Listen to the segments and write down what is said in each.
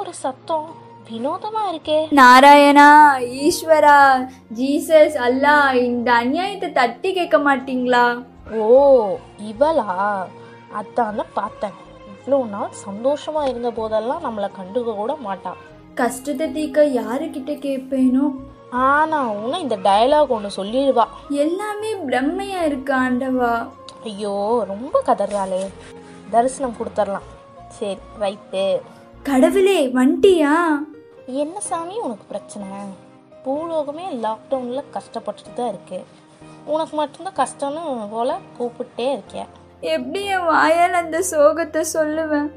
ஒரு சத்தம். வினோதமா இருக்கே. நாராயணா ஈஸ்வரா ஜீசஸ் அல்லாஹ் இந்த அநியாயத்தை தட்டி கேட்க மாட்டீங்களா? ஓ இவளா? அதான பார்த்தேன். இவ்வளோ நாள் சந்தோஷமா இருந்த போதெல்லாம் நம்மளை கண்டுக்க கூட மாட்டான் கஷ்டத்தை தீர்க்க யாருக்கிட்ட கேட்பேனோ? ஆனா உன இந்த டயலாக் ஒன்று சொல்லிடுவா. எல்லாமே பிரம்மையா இருக்கு ஆண்டவா. ஐயோ ரொம்ப கதறாளே. தரிசனம் கொடுத்துர்லாம். சரி ரைட்டு கடவுளே வண்டியா? என்ன சாமி உனக்கு பிரச்சனை? பூலோகமே லாக்டவுனில் கஷ்டப்பட்டுட்டு தான் இருக்கு. உனக்கு மட்டும்தான் கஷ்டம்னு போல கூப்பிட்டே இருக்கேன். எப்படி என் வாயால் அந்த சோகத்தை சொல்லுவேன்?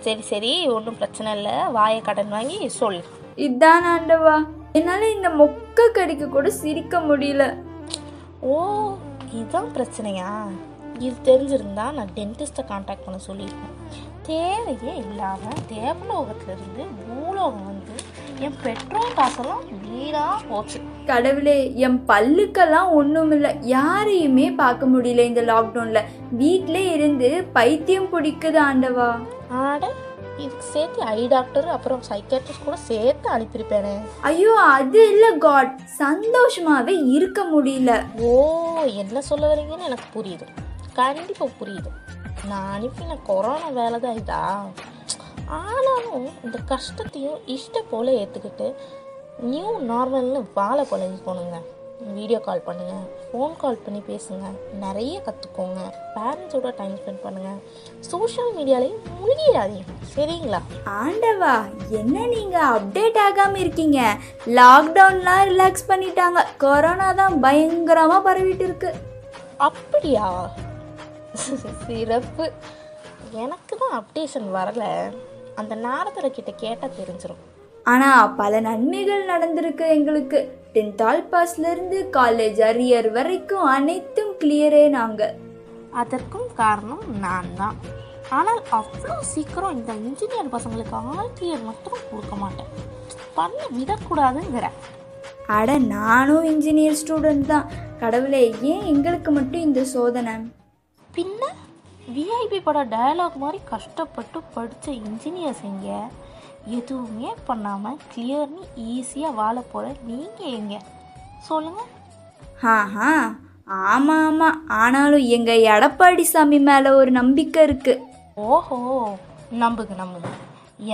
சரி சரி ஒன்றும் பிரச்சனை இல்லை. வாயை கடன் வாங்கி சொல் இதான் ஆண்டவா. என்னால இந்த மொக்க கடிக்க கூட சிரிக்க முடியல. ஓ இதுதான் பிரச்சனையா? இது தெரிஞ்சிருந்தா நான் டென்டிஸ்ட்டை காண்டாக்ட் பண்ண சொல்லியிருக்கேன். தேவையே இல்லாமல் தேவலோகத்திலிருந்து பூலோகம் வந்து என் பெட்ரோல் காசெல்லாம் வீணாக போச்சு. கடவுளே என் பல்லுக்கெல்லாம் ஒன்றும் இல்லை யாரையுமே பார்க்க முடியல இந்த லாக்டவுன்ல வீட்டிலே இருந்து பைத்தியம் பிடிக்குது ஆண்டவா. ஆட இதுக்கு சேர்த்து ஐ டாக்டர் அப்புறம் சைக்காட்ரிஸ்ட் கூட சேர்த்து அனுப்பியிருப்பேனே. ஐயோ அது இல்ல காட் சந்தோஷமாவே இருக்க முடியல. ஓ என்ன சொல்ல வரீங்கன்னு எனக்கு புரியுது. கண்டிப்பாக புரியுது. நான் அனுப்பின கொரோனா வேலை தான் இதா? ஆனாலும் இந்த கஷ்டத்தையும் இஷ்ட போல ஏற்றுக்கிட்டு நியூ நார்மல்னு வாழ பழகிக்கணுங்க வீடியோ கால் பண்ணுங்க ஃபோன் கால் பண்ணி பேசுங்க நிறைய கற்றுக்கோங்க பேரண்ட்ஸோட டைம் ஸ்பெண்ட் பண்ணுங்க. சோஷியல் மீடியாலையும் முழுகிடாதீங்க. சரிங்களா? ஆண்டவா என்ன நீங்க அப்டேட் ஆகாம இருக்கீங்க? லாக்டவுன்லாம் ரிலாக்ஸ் பண்ணிட்டாங்க. கொரோனா தான் பயங்கரமா பரவிட்டு இருக்கு. அப்படியா? சிறப்பு. எனக்கு தான் அப்டேஷன் வரல. அந்த நாரதரை கிட்ட கேட்டால் தெரிஞ்சிடும் ஆனா பல நன்மைகள் நடந்திருக்கு எங்களுக்கு. டென்த் ஆல் பாஸ்ல இருந்து காலேஜ் அரியர் வரைக்கும் அனைத்தும் கிளியரே நாங்க. அதற்கும் காரணம் நான் தான் ஆனால் அவ்வளோ சீக்கிரம் இந்த இன்ஜினியர் பசங்களுக்கு ஆல் கிளியர் மட்டும் கொடுக்க மாட்டேன். பண்ண விடக்கூடாதுங்கிற. அட நானும் இன்ஜினியர் ஸ்டூடெண்ட் தான். கடவுளே ஏன் எங்களுக்கு மட்டும் இந்த சோதனை? பின்ன விஐபி பட டயலாக் மாதிரி கஷ்டப்பட்டு படித்த இன்ஜினியர்ஸ் எங்க எதுவுமே பண்ணாமல் கிளியர்னு ஈஸியாக வாழ போகிற நீங்கள் எங்க? சொல்லுங்கள் ஆஹா ஆமா ஆமா. ஆனாலும் எங்க எடப்பாடி சாமி மேல ஒரு நம்பிக்கை இருக்கு. ஓஹோ நம்புங்க நம்புங்க.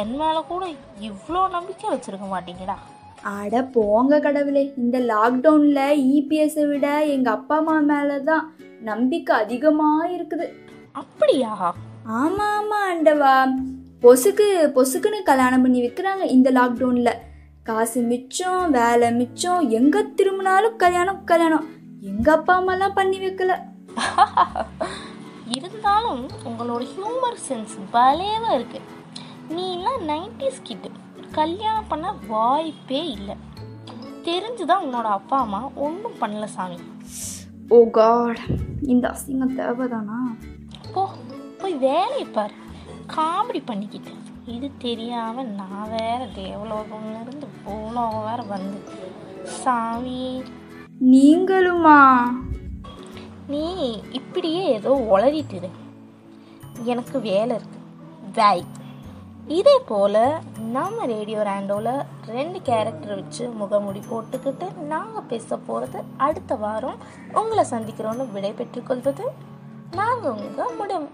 என் மேலே கூட இவ்வளோ நம்பிக்கை வச்சுருக்க மாட்டீங்கடா. அட போங்க கடவுளே இந்த லாக்டவுன்ல இபிஎஸ்ஸை விட எங்க அப்பா அம்மா மேல தான் நம்பிக்கை அதிகமா இருக்குது அப்படியா? ஆமா ஆமா ஆண்டவா. பொசுக்கு பொசுக்குன்னு கல்யாணம் பண்ணி வைக்கிறாங்க இந்த லாக்டவுன்ல காசு மிச்சம் வேலை மிச்சம் எங்க திரும்பினாலும் கல்யாணம் கல்யாணம். எங்க அப்பா அம்மாலாம் பண்ணி வைக்கல. இருந்தாலும் உங்களோட ஹியூமர் சென்ஸ் பலேவா இருக்கு. நீலாம் நைன்டிஸ் கிட்டு கல்யாணம் பண்ண வாய்ப்பே இல்லை. தெரிஞ்சுதான் உன்னோட அப்பா அம்மா ஒன்றும் பண்ணல சாமி. ஓ காட் இந்த அசிங்கம் தேவைதானா? போ போய் வேலையை பாரு. காமெடி பண்ணிக்கிட்டு. இது தெரியாம நான் வேற தேவலோகம்ல இருந்து பூலோகம் வேற வந்து. சாமி. நீங்களுமா? நீ இப்படியே ஏதோ உளறிட்டு. எனக்கு வேலை இருக்கு. பாய் இதே போல் நம்ம ரேடியோ ரேண்டோவில் ரெண்டு கேரக்டர் வச்சு முகமுடி போட்டுக்கிட்டு நாங்கள் பேச போகிறது அடுத்த வாரம். உங்களை சந்திக்கிறோன்னு விடை பெற்றுக்கொள்வது நாங்கள் உங்கள் முடியும்